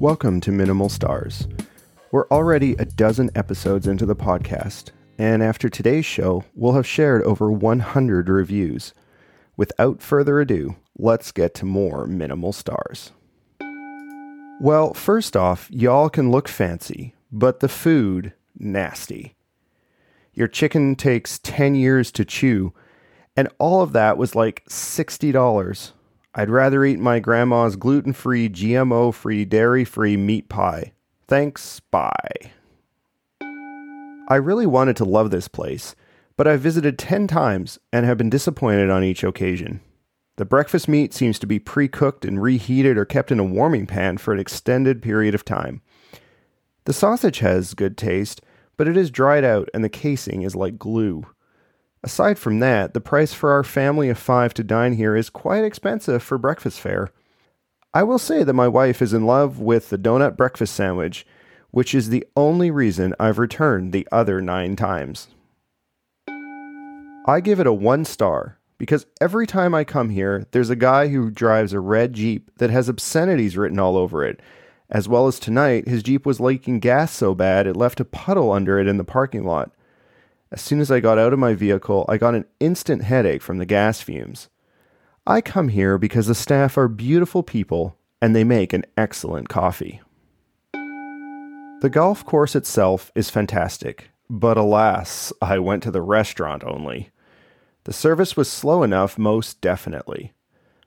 Welcome to Minimal Stars. We're already a dozen episodes into the podcast, and after today's show, we'll have shared over 100 reviews. Without further ado, let's get to more Minimal Stars. Well, first off, y'all can look fancy, but the food, nasty. Your chicken takes 10 years to chew, and all of that was like $60. I'd rather eat my grandma's gluten free, GMO free, dairy free meat pie. Thanks, bye. I really wanted to love this place, but I've visited 10 times and have been disappointed on each occasion. The breakfast meat seems to be pre cooked and reheated or kept in a warming pan for an extended period of time. The sausage has good taste, but it is dried out and the casing is like glue. Aside from that, the price for our family of five to dine here is quite expensive for breakfast fare. I will say that my wife is in love with the donut breakfast sandwich, which is the only reason I've returned the other nine times. I give it a one star because every time I come here, there's a guy who drives a red Jeep that has obscenities written all over it. As well as tonight, his Jeep was leaking gas so bad it left a puddle under it in the parking lot. As soon as I got out of my vehicle, I got an instant headache from the gas fumes. I come here because the staff are beautiful people and they make an excellent coffee. The golf course itself is fantastic, but alas, I went to the restaurant only. The service was slow enough, most definitely.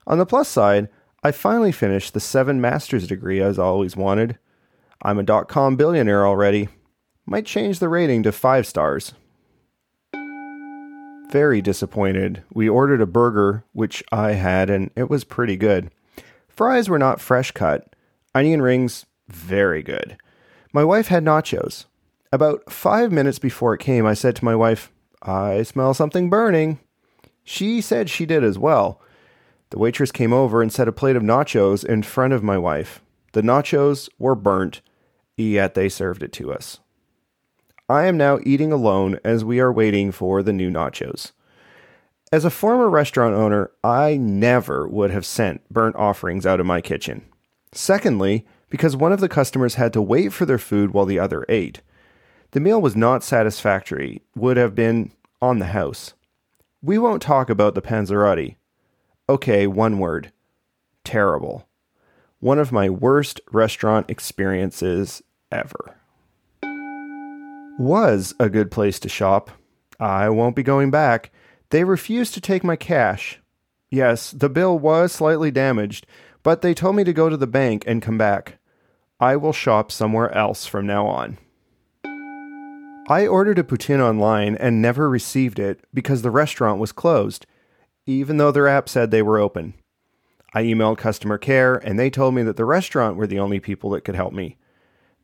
On the plus side, I finally finished the seven master's degree I've always wanted. I'm a dot com billionaire already. Might change the rating to five stars very disappointed. We ordered a burger, which I had, and it was pretty good. Fries were not fresh cut. Onion rings, very good. My wife had nachos. About five minutes before it came, I said to my wife, I smell something burning. She said she did as well. The waitress came over and set a plate of nachos in front of my wife. The nachos were burnt, yet they served it to us. I am now eating alone as we are waiting for the new nachos. As a former restaurant owner, I never would have sent burnt offerings out of my kitchen. Secondly, because one of the customers had to wait for their food while the other ate. The meal was not satisfactory, would have been on the house. We won't talk about the Panzerotti. Okay, one word terrible. One of my worst restaurant experiences ever was a good place to shop. I won't be going back. They refused to take my cash. Yes, the bill was slightly damaged, but they told me to go to the bank and come back. I will shop somewhere else from now on. I ordered a poutine online and never received it because the restaurant was closed, even though their app said they were open. I emailed customer care and they told me that the restaurant were the only people that could help me.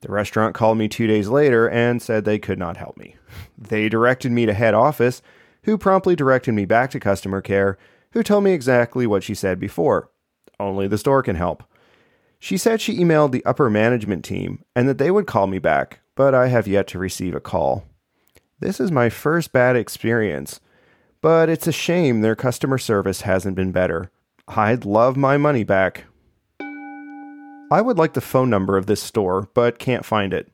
The restaurant called me two days later and said they could not help me. They directed me to head office, who promptly directed me back to customer care, who told me exactly what she said before only the store can help. She said she emailed the upper management team and that they would call me back, but I have yet to receive a call. This is my first bad experience, but it's a shame their customer service hasn't been better. I'd love my money back. I would like the phone number of this store, but can't find it.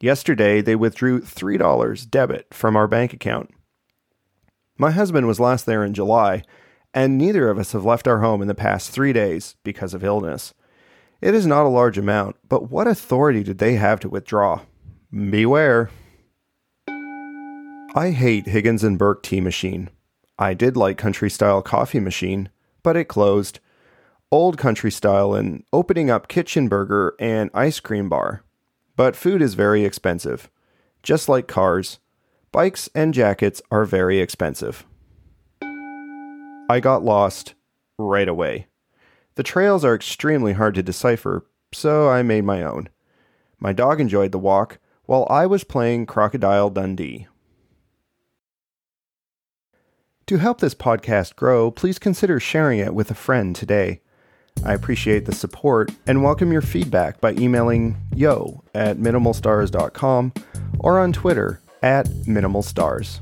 Yesterday, they withdrew $3 debit from our bank account. My husband was last there in July, and neither of us have left our home in the past three days because of illness. It is not a large amount, but what authority did they have to withdraw? Beware. I hate Higgins and Burke tea machine. I did like country style coffee machine, but it closed old country style and opening up kitchen burger and ice cream bar. But food is very expensive. Just like cars, bikes and jackets are very expensive. I got lost right away. The trails are extremely hard to decipher, so I made my own. My dog enjoyed the walk while I was playing Crocodile Dundee. To help this podcast grow, please consider sharing it with a friend today. I appreciate the support and welcome your feedback by emailing yo at minimalstars.com or on Twitter at minimalstars.